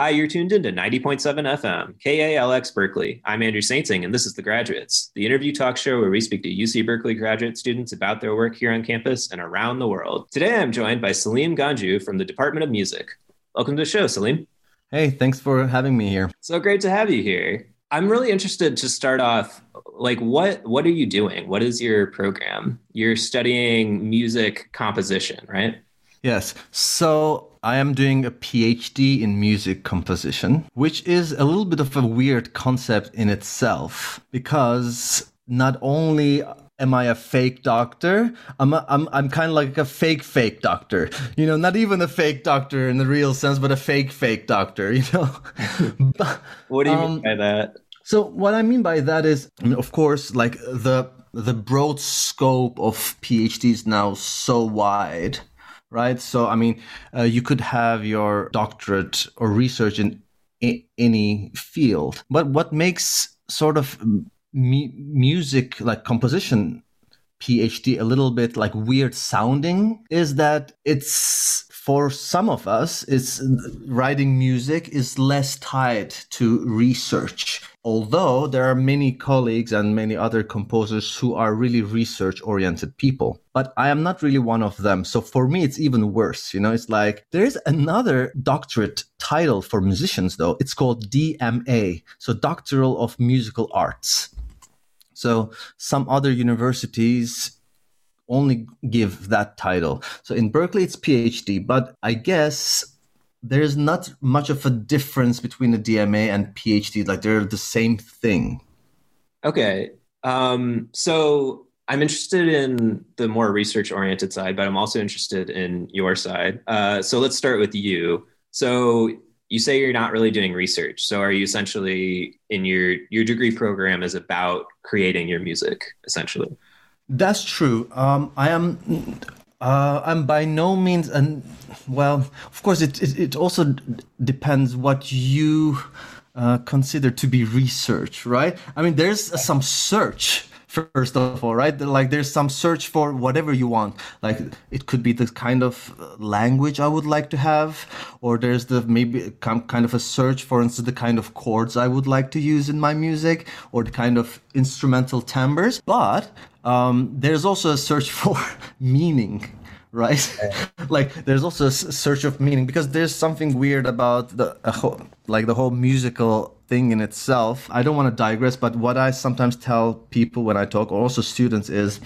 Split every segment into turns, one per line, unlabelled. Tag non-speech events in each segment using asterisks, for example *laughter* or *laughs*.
Hi, you're tuned into 90.7 FM, KALX Berkeley. I'm Andrew Sainting, and this is The Graduates, the interview talk show where we speak to UC Berkeley graduate students about their work here on campus and around the world. Today, I'm joined by Selim Goncu from the Department of Music. Welcome to the show, Selim.
Hey, thanks for having me here.
So great to have you here. I'm really interested to start off like what what are you doing? What is your program? You're studying music composition, right?
Yes. So I am doing a PhD in music composition, which is a little bit of a weird concept in itself because not only am I a fake doctor? I'm a, I'm I'm kind of like a fake fake doctor. You know, not even a fake doctor in the real sense, but a fake fake doctor. *laughs* You know. *laughs*
what do you um, mean by that?
So what I mean by that is, I mean, of course, like the the broad scope of PhDs now so wide right? So, I mean, uh, you could have your doctorate or research in any field, but what makes sort of mu- music like composition PhD a little bit like weird sounding is that it's for some of us, it's writing music is less tied to research. Although there are many colleagues and many other composers who are really research oriented people. But I am not really one of them. So for me, it's even worse. You know, it's like there is another doctorate title for musicians, though. It's called DMA. So Doctoral of Musical Arts. So some other universities only give that title. So in Berkeley, it's PhD, but I guess there's not much of a difference between a DMA and PhD. Like they're the same thing.
Okay. Um, so I'm interested in the more research oriented side, but I'm also interested in your side. Uh, so let's start with you. So you say you're not really doing research. So are you essentially in your your degree program is about creating your music essentially?
That's true. Um, I am. Uh, I'm by no means, and well, of course, it it, it also d- depends what you uh, consider to be research, right? I mean, there's some search first of all, right? Like there's some search for whatever you want. Like it could be the kind of language I would like to have, or there's the maybe kind of a search, for instance, the kind of chords I would like to use in my music, or the kind of instrumental timbres. But um, there's also a search *laughs* for meaning right? *laughs* like there's also a search of meaning because there's something weird about the whole, like the whole musical thing in itself. I don't want to digress, but what I sometimes tell people when I talk, or also students, is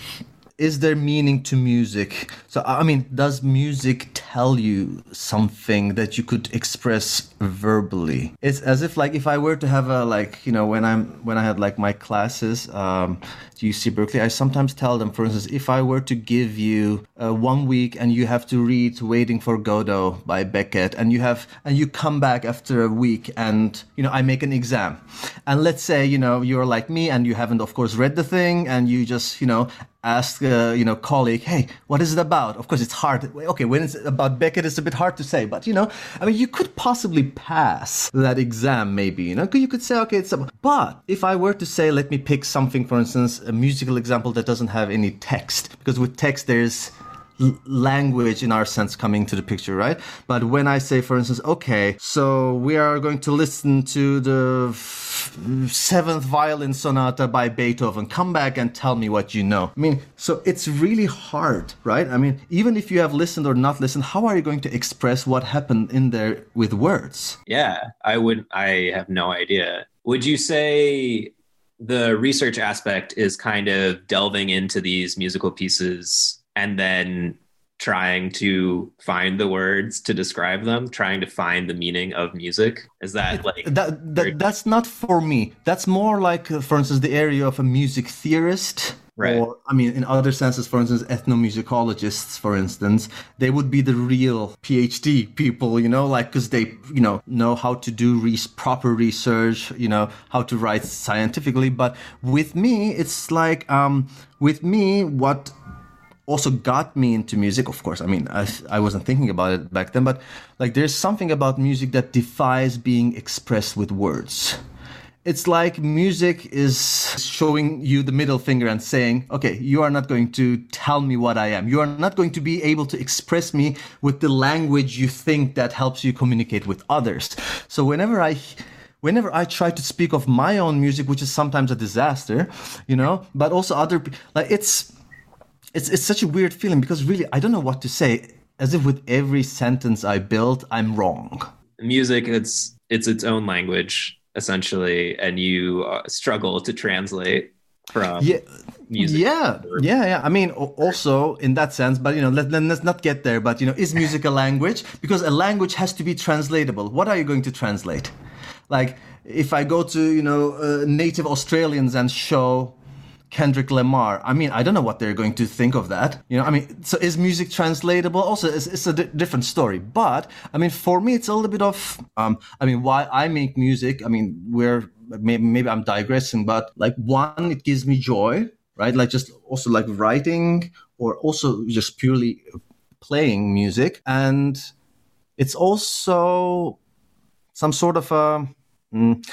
is there meaning to music? So, I mean, does music tell you something that you could express verbally? It's as if, like, if I were to have a, like, you know, when I'm, when I had like my classes, um, at UC Berkeley, I sometimes tell them, for instance, if I were to give you uh, one week and you have to read Waiting for Godot by Beckett and you have, and you come back after a week and, you know, I make an exam. And let's say, you know, you're like me and you haven't, of course, read the thing and you just, you know, ask a you know colleague hey what is it about of course it's hard okay when it's about beckett it's a bit hard to say but you know i mean you could possibly pass that exam maybe you know you could say okay it's about, but if i were to say let me pick something for instance a musical example that doesn't have any text because with text there's language in our sense coming to the picture, right? But when I say, for instance, okay, so we are going to listen to the seventh violin sonata by Beethoven, come back and tell me what you know. I mean, so it's really hard, right? I mean, even if you have listened or not listened, how are you going to express what happened in there with words?
Yeah, I would, I have no idea. Would you say the research aspect is kind of delving into these musical pieces and then trying to find the words to describe them trying to find the meaning of music is that like
that, that that's not for me that's more like uh, for instance the area of a music theorist
Right.
Or, I mean, in other senses, for instance, ethnomusicologists, for instance, they would be the real PhD people, you know, like, because they, you know, know how to do re- proper research, you know, how to write scientifically. But with me, it's like, um, with me, what also got me into music of course i mean I, I wasn't thinking about it back then but like there's something about music that defies being expressed with words it's like music is showing you the middle finger and saying, okay, you are not going to tell me what I am. You are not going to be able to express me with the language you think that helps you communicate with others. So whenever I whenever I try to speak of my own music, which is sometimes a disaster, you know, but also other like it's it's it's such a weird feeling because really I don't know what to say. As if with every sentence I build, I'm wrong.
Music, it's it's its own language essentially, and you uh, struggle to translate from
yeah.
music.
Yeah, yeah, yeah. I mean, also in that sense, but you know, let, let's not get there. But you know, is music a language? Because a language has to be translatable. What are you going to translate? Like, if I go to you know uh, native Australians and show Kendrick Lamar. I mean, I don't know what they're going to think of that. You know, I mean, so is music translatable? Also, it's, it's different story. But I mean, for me, it's a little bit of, um, I mean, why I make music. I mean, we're maybe, maybe I'm digressing, but like one, it gives me joy, right? Like just also like writing or also just purely playing music, and it's also some sort of a. Mm,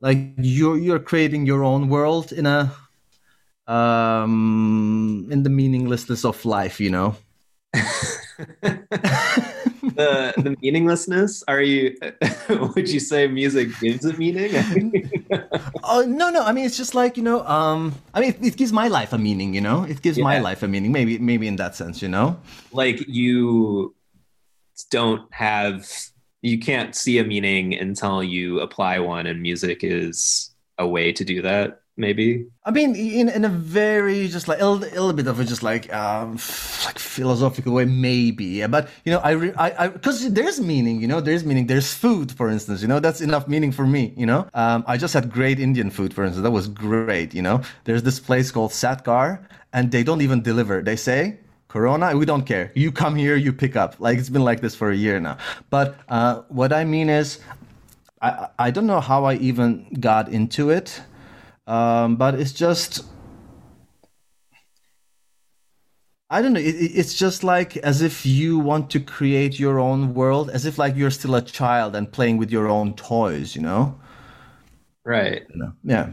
like you're you're creating your own world in a um, in the meaninglessness of life, you know. *laughs*
the the meaninglessness? Are you *laughs* would you say music gives it meaning?
Oh *laughs* no no i mean it's just like you know um i mean it, it gives my life a meaning you know? It gives yeah. my life a meaning maybe maybe in that sense you know?
Like you don't have you can't see a meaning until you apply one and music is a way to do that maybe.
I mean in in a very just like a little, bit of a just like um like philosophical way maybe Yeah, but you know i i because there's meaning you know there's meaning there's food for instance you know that's enough meaning for me you know? Um i just had great indian food for instance that was great you know? There's this place called satgar and they don't even deliver. They say corona we don't care. You come here you pick up. Like it's been like this for a year now. But uh what i mean is i i don't know how i even got into it um, but it's just I don't know. It, it's just like as if you want to create your own world, as if like you're still a child and playing with your own toys, you know?
Right.
You know? Yeah.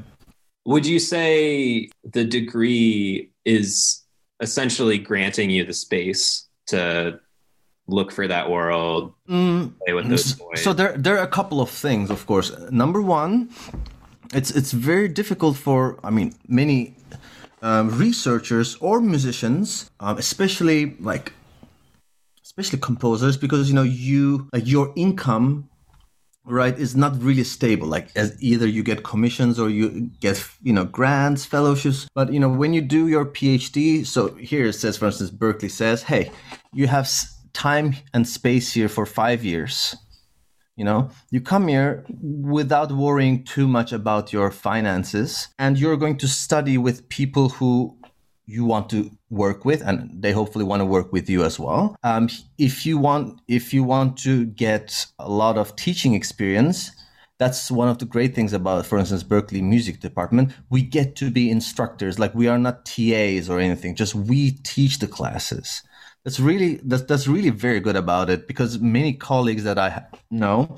Would you say the degree is essentially granting you the space to look for that world,
mm, play with those toys? So there, there are a couple of things, of course. Number one, it's it's very difficult for I mean many um, researchers or musicians, um, especially like especially composers, because you know you like your income right is not really stable. Like as either you get commissions or you get you know grants fellowships. But you know when you do your phd so here it says for instance berkeley says hey you have time and space here for five years you know, you come here without worrying too much about your finances, and you're going to study with people who you want to work with and they hopefully want to work with you as well. Um, if you want if you want to get a lot of teaching experience that's one of the great things about for instance berkeley music department. We get to be instructors like we are not tas or anything just we teach the classes that's really that's, that's really very good about it because many colleagues that I know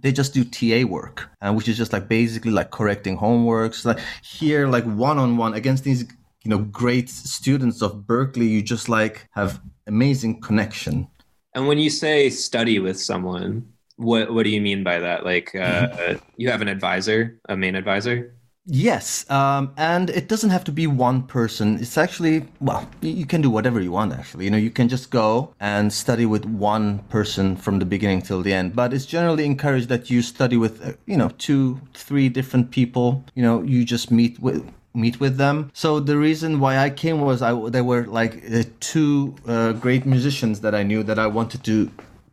they just do TA work, and which is just like basically like correcting homeworks. Like here, like one on one against these you know great students of Berkeley, you just like have amazing connection.
And when you say study with someone, what what do you mean by that? Like uh, mm-hmm. you have an advisor, a main advisor.
Yes, um, and it doesn't have to be one person. It's actually well, you can do whatever you want. Actually, you know, you can just go and study with one person from the beginning till the end. But it's generally encouraged that you study with uh, you know two, three different people. You know, you just meet with meet with them. So the reason why I came was I there were like uh, two uh, great musicians that I knew that I wanted to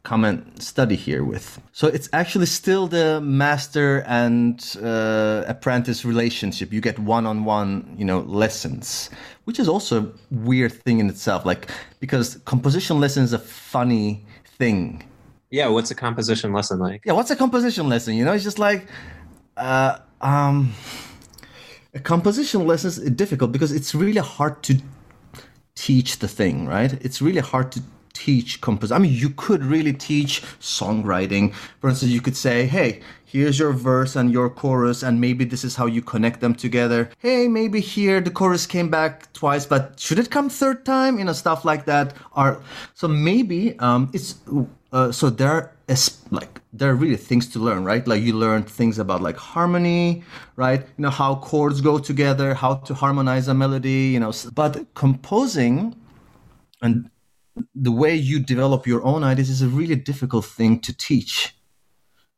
come and study here with. So it's actually still the master and uh, apprentice relationship. You get one-on-one, you know, lessons, which is also a weird thing in itself. Like because composition lesson is a funny thing.
Yeah, what's a composition lesson like?
Yeah, what's a composition lesson? You know, it's just like, uh, um, a composition lesson is difficult because it's really hard to teach the thing, right? It's really hard to teach composition. I mean, you could really teach songwriting. For instance, you could say, hey, here's your verse and your chorus, and maybe this is how you connect them together. Hey, maybe here the chorus came back twice, but should it come third time? You know, stuff like that. Are so maybe um, it's uh, so there is like there are really things to learn, right? Like you learn things about like harmony, right? You know how chords go together, how to harmonize a melody, you know. But composing and the way you develop your own ideas is a really difficult thing to teach.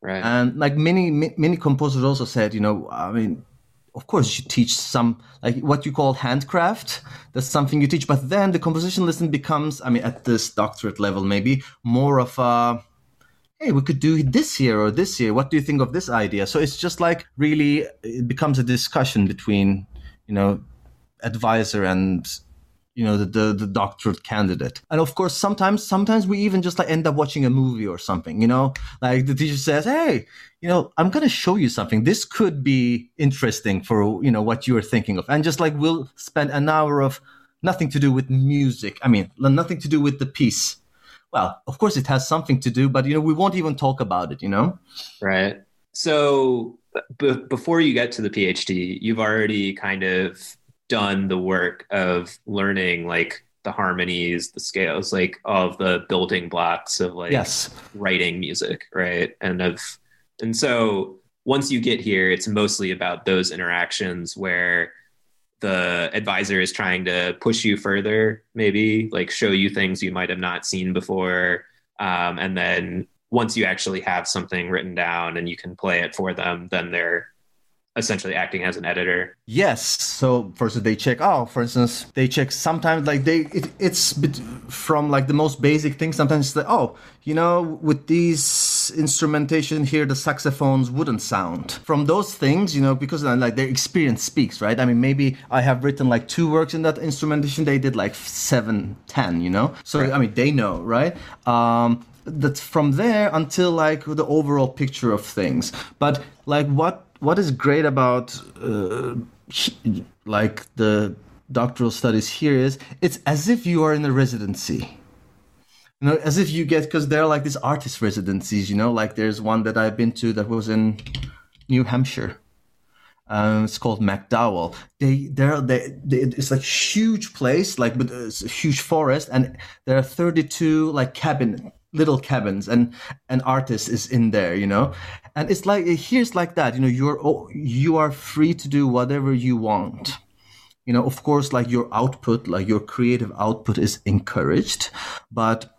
Right.
And like many many composers also said, you know, I mean, of course you teach some like what you call handcraft. That's something you teach, but then the composition lesson becomes, I mean, at this doctorate level, maybe more of a hey, we could do this here or this here. What do you think of this idea? So it's just like really, it becomes a discussion between, you know, advisor and you know the, the, the doctorate candidate. And of course sometimes sometimes we even just like end up watching a movie or something you know? Like the teacher says hey you know i'm going to show you something. This could be interesting for you know what you are thinking of. And just like we'll spend an hour of nothing to do with music i mean nothing to do with the piece. Well of course it has something to do but you know we won't even talk about it you know?
Right. So b- before you get to the phd you've already kind of done the work of learning like the harmonies, the scales, like all of the building blocks of like
yes.
writing music, right? And of and so once you get here, it's mostly about those interactions where the advisor is trying to push you further, maybe like show you things you might have not seen before. Um, and then once you actually have something written down and you can play it for them, then they're essentially acting as an editor.
Yes. So first they check. Oh, for instance, they check sometimes like they it, it's from like the most basic thing. Sometimes it's like oh, you know, with these instrumentation here, the saxophones wouldn't sound. From those things, you know, because uh, like their experience speaks, right? I mean, maybe I have written like two works in that instrumentation. They did like seven, ten, you know. So right. I mean, they know, right? Um, that's from there until like the overall picture of things. But like what what is great about uh, like the doctoral studies here is it's as if you are in a residency. You know as if you get because there are like these artist residencies you know? Like there's one that i've been to that was in new hampshire. Um, it's called MacDowell. They, they're, they, they, it's like huge place, like, but it's a huge forest, and there are 32 like cabin little cabins and an artist is in there you know? And it's like here's like that you know you're you are free to do whatever you want. You know of course like your output like your creative output is encouraged but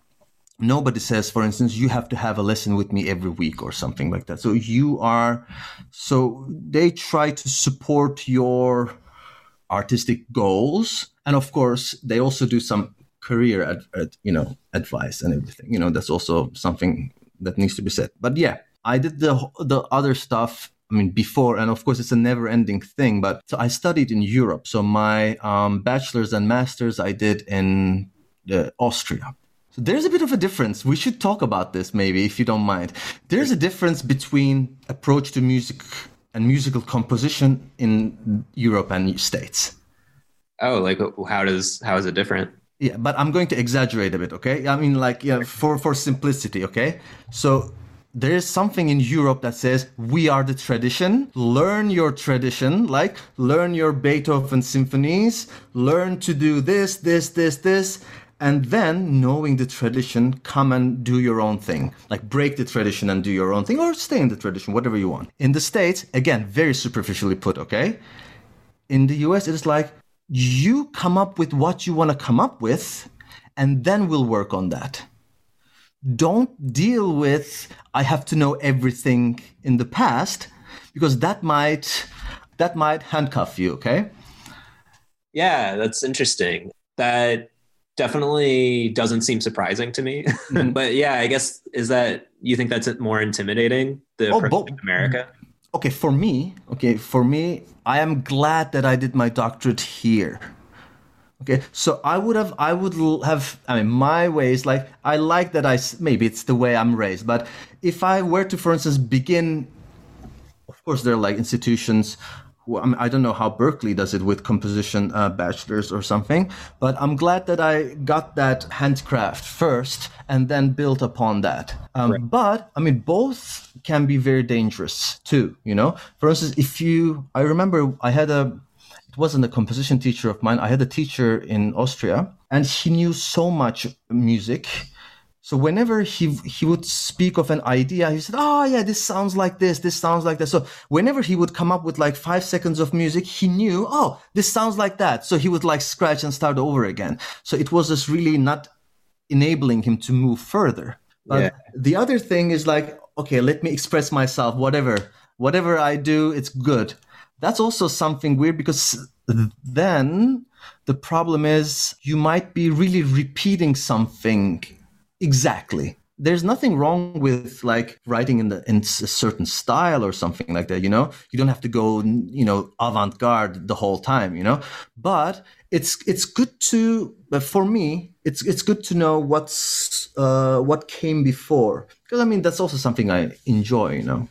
nobody says for instance you have to have a lesson with me every week or something like that. So you are so they try to support your artistic goals and of course they also do some career ad, ad, you know advice and everything you know that's also something that needs to be said but yeah i did the the other stuff I mean, before, and of course, it's a never ending thing. But so I studied in Europe. So my um, bachelor's and master's I did in uh, Austria. So there's a bit of a difference. We should talk about this maybe, if you don't mind. There's a difference between approach to music and musical composition in Europe and States.
Oh, like how does how is it different?
Yeah, but I'm going to exaggerate a bit, okay? I mean, like, yeah, for for simplicity, okay? So there is something in Europe that says we are the tradition. Learn your tradition, like learn your Beethoven symphonies, learn to do this, this, this, this, and then knowing the tradition, come and do your own thing. Like break the tradition and do your own thing, or stay in the tradition, whatever you want. In the States, again, very superficially put, okay? In the US, it is like you come up with what you want to come up with, and then we'll work on that. Don't deal with, I have to know everything in the past, because that might that might handcuff you, okay?
Yeah, that's interesting. That definitely doesn't seem surprising to me. Mm-hmm. *laughs* but yeah, I guess is that you think that's more intimidating the oh, bo- America?
Okay for me okay for me i am glad that i did my doctorate here. Okay so i would have i would have i mean my way is like i like that i maybe it's the way i'm raised but if i were to for instance begin of course there are like institutions I, mean, I don't know how Berkeley does it with composition uh, bachelors or something, but I'm glad that I got that handcraft first and then built upon that. Um, right. But I mean, both can be very dangerous too. You know, for instance, if you, I remember I had a, it wasn't a composition teacher of mine. I had a teacher in Austria, and he knew so much music so whenever he he would speak of an idea, he said, "Oh yeah, this sounds like this. This sounds like that." So whenever he would come up with like five seconds of music, he knew, "Oh, this sounds like that." So he would like scratch and start over again. So it was just really not enabling him to move further. But yeah. the other thing is like, okay, let me express myself. Whatever, whatever I do, it's good. That's also something weird because then the problem is you might be really repeating something Exactly. There's nothing wrong with like writing in the in a certain style or something like that. You know, you don't have to go you know avant garde the whole time. You know, but it's it's good to for me it's it's good to know what's uh, what came before because I mean that's also something I enjoy. You know.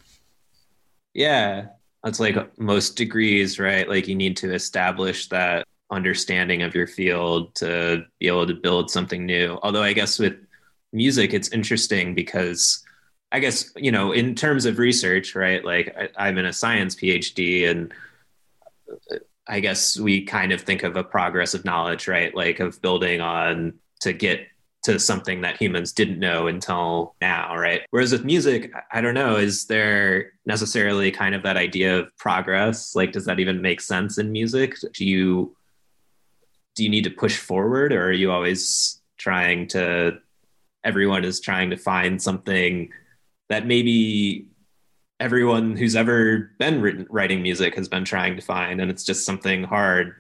Yeah, that's like most degrees, right? Like you need to establish that understanding of your field to be able to build something new. Although I guess with music, it's interesting because I guess, you know, in terms of research, right? Like I, I'm in a science PhD and uh, I guess we kind of think of a progress of knowledge, right? Like of building on to get to something that humans didn't know until now, right? Whereas with music, I don't know, is there necessarily kind of that idea of progress? Like, does that even make sense in music? Do you do you need to push forward or are you always trying to everyone is trying to find something that maybe everyone who's ever been written, writing music has been trying to find, and it's just something hard.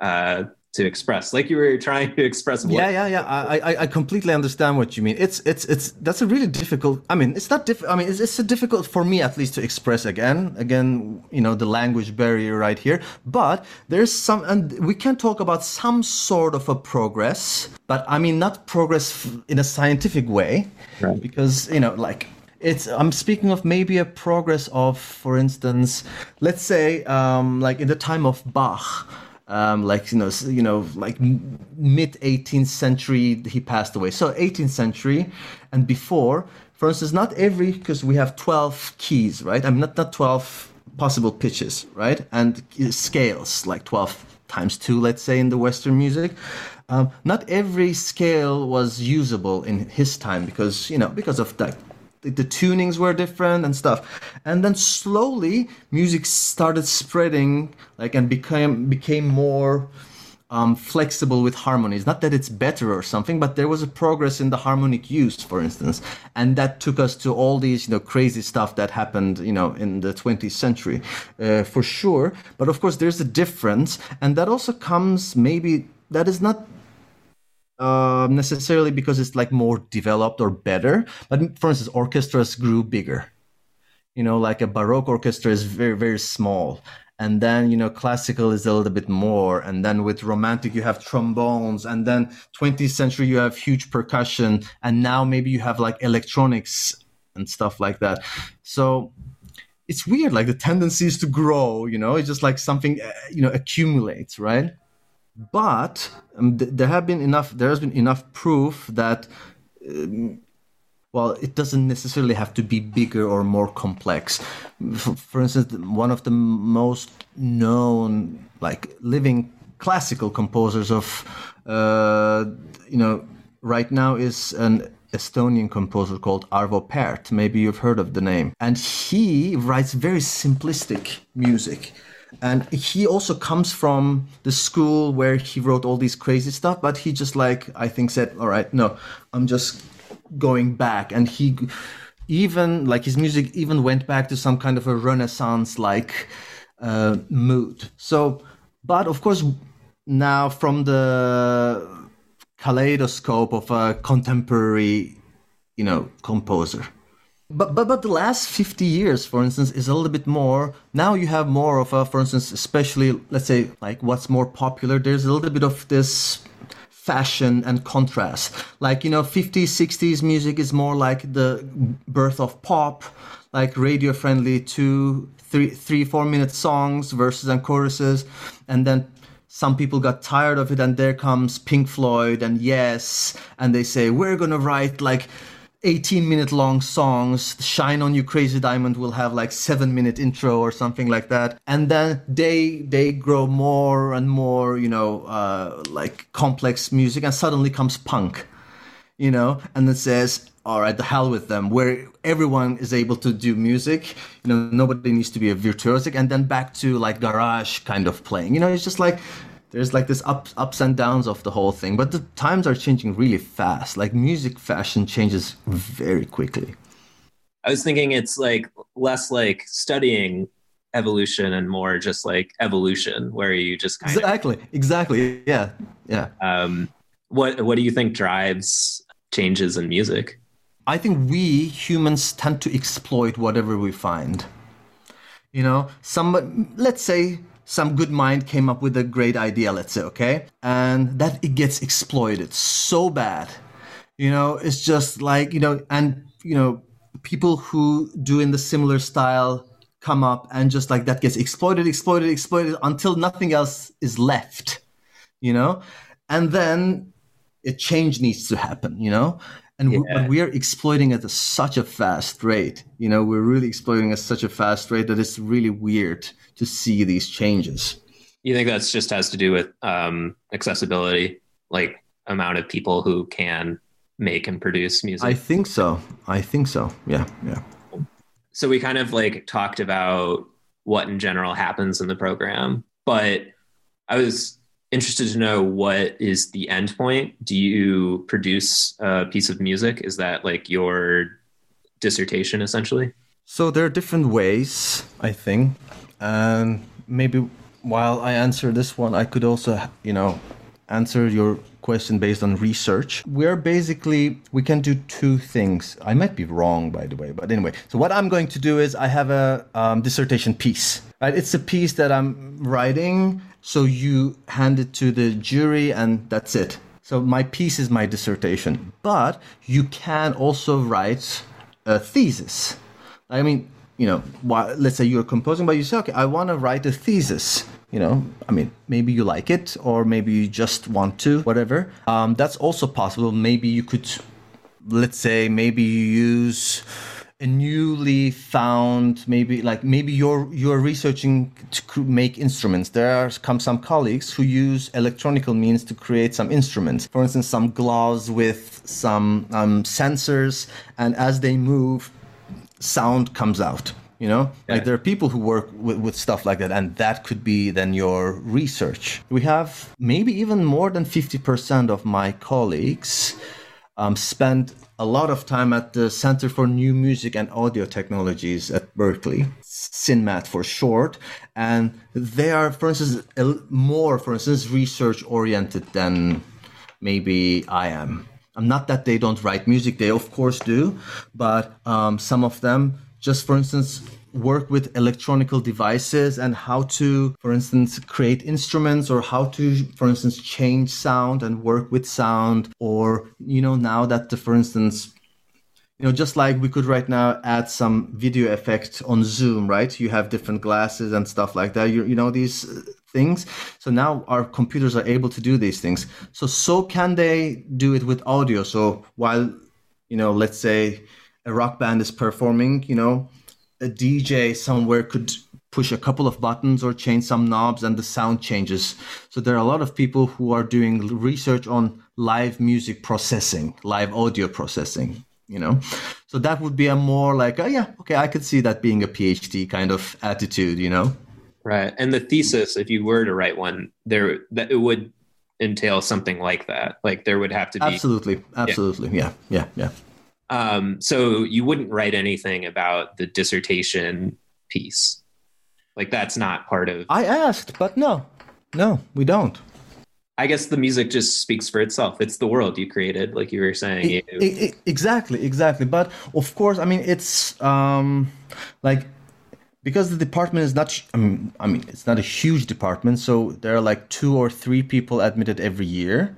Uh, to express like you were trying to express
what- yeah yeah yeah. I, I completely understand what you mean. It's it's it's that's a really difficult i mean it's not diff i mean it's, it's a difficult for me at least to express again again you know the language barrier right here. But there's some and we can talk about some sort of a progress but i mean not progress in a scientific way. Right. because you know like it's i'm speaking of maybe a progress of for instance let's say um, like in the time of bach um, like you know, you know, like mid 18th century he passed away. So 18th century and before, for instance, not every because we have 12 keys, right? I mean, not not 12 possible pitches, right? And scales like 12 times two, let's say, in the Western music. Um, not every scale was usable in his time because you know because of that the tunings were different and stuff. And then slowly music started spreading like and became became more um, flexible with harmonies. Not that it's better or something but there was a progress in the harmonic use for instance. And that took us to all these you know crazy stuff that happened you know in the 20th century uh, for sure. But of course there's a difference and that also comes maybe that is not uh, necessarily because it's like more developed or better. But for instance, orchestras grew bigger. You know, like a baroque orchestra is very very small, and then you know classical is a little bit more, and then with romantic you have trombones, and then 20th century you have huge percussion, and now maybe you have like electronics and stuff like that. So it's weird, like the tendency is to grow. You know, it's just like something uh, you know accumulates, right? But um, th- there have been enough there has been enough proof that um, well it doesn't necessarily have to be bigger or more complex for, for instance one of the most known like living classical composers of uh, you know right now is an Estonian composer called Arvo Pärt. Maybe you've heard of the name. And he writes very simplistic music and he also comes from the school where he wrote all these crazy stuff but he just like i think said all right no i'm just going back. And he even like his music even went back to some kind of a renaissance like uh, mood. So but of course now from the kaleidoscope of a contemporary you know composer but, but but the last 50 years for instance is a little bit more now you have more of a for instance especially let's say like what's more popular there's a little bit of this fashion and contrast. Like you know 50s 60s music is more like the birth of pop like radio friendly two, three, three, four minute songs, verses and choruses, and then some people got tired of it, and there comes Pink Floyd and Yes, and they say we're gonna write like 18 minute long songs shine on you crazy diamond will have like 7 minute intro or something like that. And then they they grow more and more you know uh, like complex music and suddenly comes punk you know? And it says all right the hell with them where everyone is able to do music you know? Nobody needs to be a virtuosic and then back to like garage kind of playing you know? It's just like there's like this ups ups and downs of the whole thing but the times are changing really fast. Like music fashion changes very quickly.
I was thinking it's like less like studying evolution and more just like evolution where you just kind
exactly of... exactly. Yeah. Yeah.
Um what what do you think drives changes in music?
I think we humans tend to exploit whatever we find. You know some let's say some good mind came up with a great idea, let's say, okay? And that it gets exploited so bad. You know, it's just like, you know, and, you know, people who do in the similar style come up and just like that gets exploited, exploited, exploited until nothing else is left, you know? And then a change needs to happen, you know? And yeah. we, are exploiting at a, such a fast rate you know we're really exploiting at such a fast rate that it's really weird to see these changes.
You think that's just has to do with um, accessibility, like amount of people who can make and produce music?
I think so. I think so. Yeah, yeah.
So we kind of like talked about what in general happens in the program, but I was interested to know what is the end point. Do you produce a piece of music? Is that like your dissertation essentially?
So there are different ways, I think and maybe while I answer this one, I could also, you know, answer your question based on research. We're basically, we can do two things. I might be wrong, by the way, but anyway. So, what I'm going to do is I have a um, dissertation piece, right? It's a piece that I'm writing. So, you hand it to the jury, and that's it. So, my piece is my dissertation. But you can also write a thesis. I mean, you know, why, let's say you're composing, but you say, okay, I want to write a thesis. You know, I mean, maybe you like it, or maybe you just want to, whatever. Um, that's also possible. Maybe you could, let's say, maybe you use a newly found maybe like maybe you're you're researching to make instruments. There are come some colleagues who use electronical means to create some instruments. For instance some gloves with some um, sensors and as they move sound comes out you know? Yeah. like there are people who work with, with, stuff like that and that could be then your research. We have maybe even more than 50% of my colleagues um, spend a lot of time at the center for new music and audio technologies at Berkeley, CNMAT for short and they are for instance more for instance research oriented than maybe i am. Um, not that they don't write music, they of course do, but um, some of them, just for instance, work with electronical devices and how to, for instance, create instruments or how to, for instance, change sound and work with sound. Or, you know, now that, the, for instance, you know, just like we could right now add some video effect on Zoom, right? You have different glasses and stuff like that. You, you know, these uh, things. So now our computers are able to do these things. So so can they do it with audio? So while you know, let's say a rock band is performing, you know, a DJ somewhere could push a couple of buttons or change some knobs and the sound changes. So there are a lot of people who are doing research on live music processing, live audio processing, you know. So that would be a more like, oh yeah, okay, I could see that being a PhD kind of attitude, you know.
Right. And the thesis, if you were to write one, there that it would entail something like that. Like there would have to be
Absolutely. Absolutely. Yeah. Yeah. Yeah.
yeah. Um, so you wouldn't write anything about the dissertation piece. Like that's not part of
I asked, but no. No, we don't.
I guess the music just speaks for itself. It's the world you created, like you were saying. It,
it, exactly, exactly. But of course, I mean, it's um, like because the department is not I mean, I mean it's not a huge department so there are like two or three people admitted every year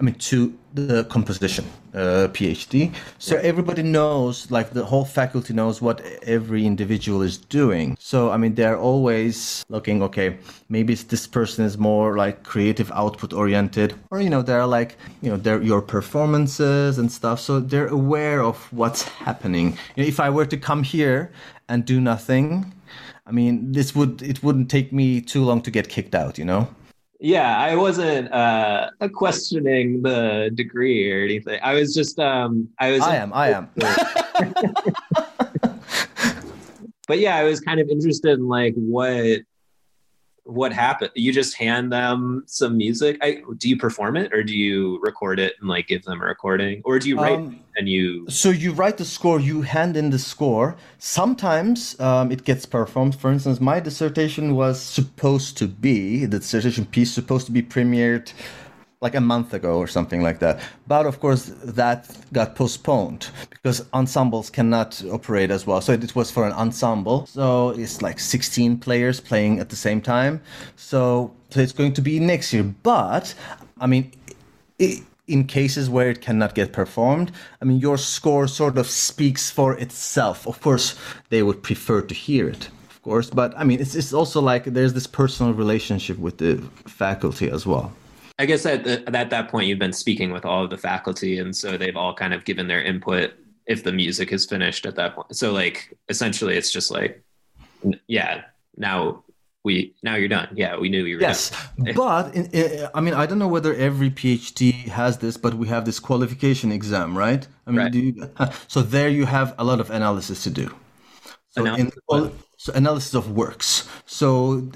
I mean, to the composition uh, PhD. So everybody knows, like the whole faculty knows what every individual is doing. So I mean, they're always looking. Okay, maybe this person is more like creative output oriented, or you know, they're like you know, they're your performances and stuff. So they're aware of what's happening. You know, if I were to come here and do nothing, I mean, this would it wouldn't take me too long to get kicked out. You know.
Yeah, I wasn't uh, questioning the degree or anything. I was just, um, I was.
I am. I am. *laughs*
but yeah, I was kind of interested in like what what happened? You just hand them some music? I, do you perform it or do you record it and like give them a recording? Or do you write um, and you
so you write the score you hand in the score. Sometimes um, it gets performed. For instance my dissertation was supposed to be the dissertation piece supposed to be premiered like a month ago or something like that. But of course, that got postponed because ensembles cannot operate as well. So it was for an ensemble. So it's like 16 players playing at the same time. So, so it's going to be next year. But I mean, it, in cases where it cannot get performed, I mean, your score sort of speaks for itself. Of course, they would prefer to hear it of course. But I mean, it's, it's also like there's this personal relationship with the faculty as well.
I guess at, the, at that point, you've been speaking with all of the faculty, and so they've all kind of given their input if the music is finished at that point. So, like, essentially, it's just like, yeah, now we now you're done. Yeah, we knew you were
yes, done. but in, in, I mean, I don't know whether every PhD has this, but we have this qualification exam, right? I mean, right. You, *laughs* so there you have a lot of analysis to do. So, in, so analysis of works. So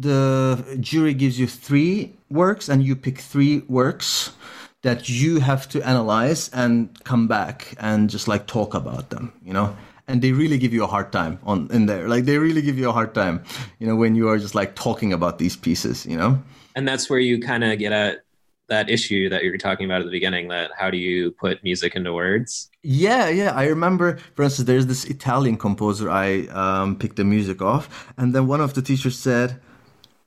the jury gives you three works and you pick three works that you have to analyze and come back and just like talk about them you know? And they really give you a hard time on in there. Like they really give you a hard time you know when you are just like talking about these pieces you know?
And that's where you kind of get at that issue that you were talking about at the beginning that how do you put music into words?
Yeah yeah. I remember for instance there's this italian composer i um, picked the music off and then one of the teachers said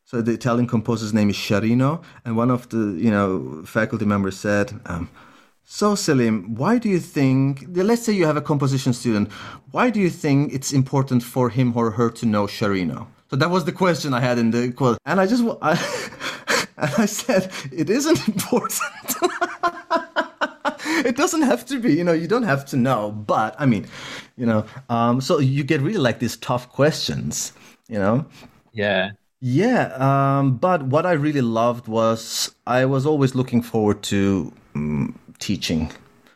so the Italian composer's name is Sciarrino, and one of the you know faculty members said, um, "So Selim, why do you think? Let's say you have a composition student. Why do you think it's important for him or her to know Sciarrino?" So that was the question I had in the quote, and I just I, *laughs* and I said it isn't *laughs* important. it doesn't have to be, you know, you don't have to know, but I mean, you know, um, so you get really like these tough questions, you know.
Yeah.
Yeah, um, but what I really loved was I was always looking forward to um, teaching.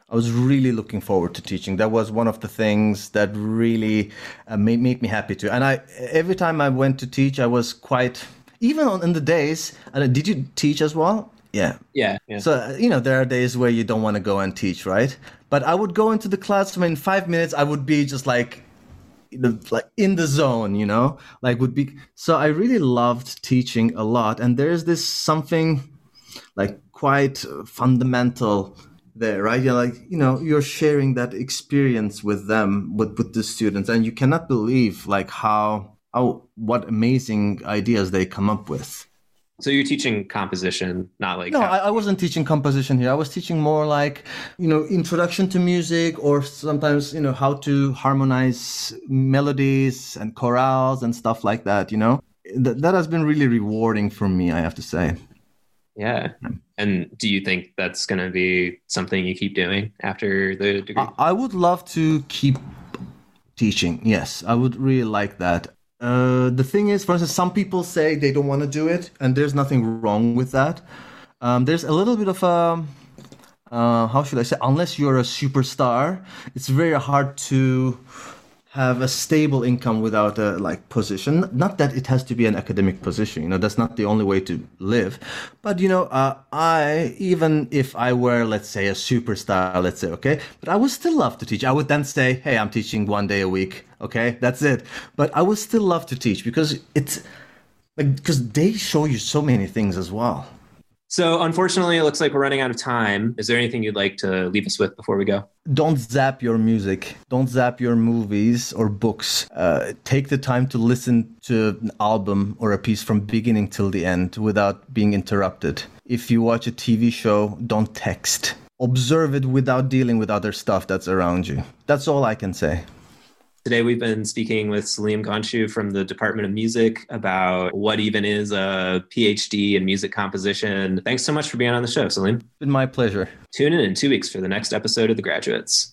I was really looking forward to teaching. That was one of the things that really uh, made, made me happy too. And I every time I went to teach, I was quite even on in the days. Uh, did you teach as well?
Yeah. yeah. Yeah.
So uh, you know there are days where you don't want to go and teach, right? But I would go into the classroom in five minutes. I would be just like like in the zone you know? Like would be so i really loved teaching a lot and there's this something like quite fundamental there right? You're like you know you're sharing that experience with them with with the students and you cannot believe like how how what amazing ideas they come up with
so you're teaching composition, not like
no, how- I, wasn't teaching composition here. I was teaching more like you know introduction to music, or sometimes you know how to harmonize melodies and chorales and stuff like that. You know, Th- that has been really rewarding for me. I have to say.
Yeah. And do you think that's going to be something you keep doing after the degree?
I would love to keep teaching. Yes, I would really like that. Uh, the thing is, for instance, some people say they don't want to do it, and there's nothing wrong with that. Um, there's a little bit of a uh, how should I say? Unless you're a superstar, it's very hard to have a stable income without a like position. Not that it has to be an academic position you know that's not the only way to live. But you know uh, i even if i were let's say a superstar let's say okay but i would still love to teach. I would then say hey i'm teaching one day a week okay? That's it. But i would still love to teach because it's like because they show you so many things as well
So, unfortunately, it looks like we're running out of time. Is there anything you'd like to leave us with before we go?
Don't zap your music. Don't zap your movies or books. Uh, take the time to listen to an album or a piece from beginning till the end without being interrupted. If you watch a TV show, don't text. Observe it without dealing with other stuff that's around you. That's all I can say.
Today, we've been speaking with Selim Goncu from the Department of Music about what even is a PhD in music composition. Thanks so much for being on the show, Selim.
It's been my pleasure.
Tune in in two weeks for the next episode of The Graduates.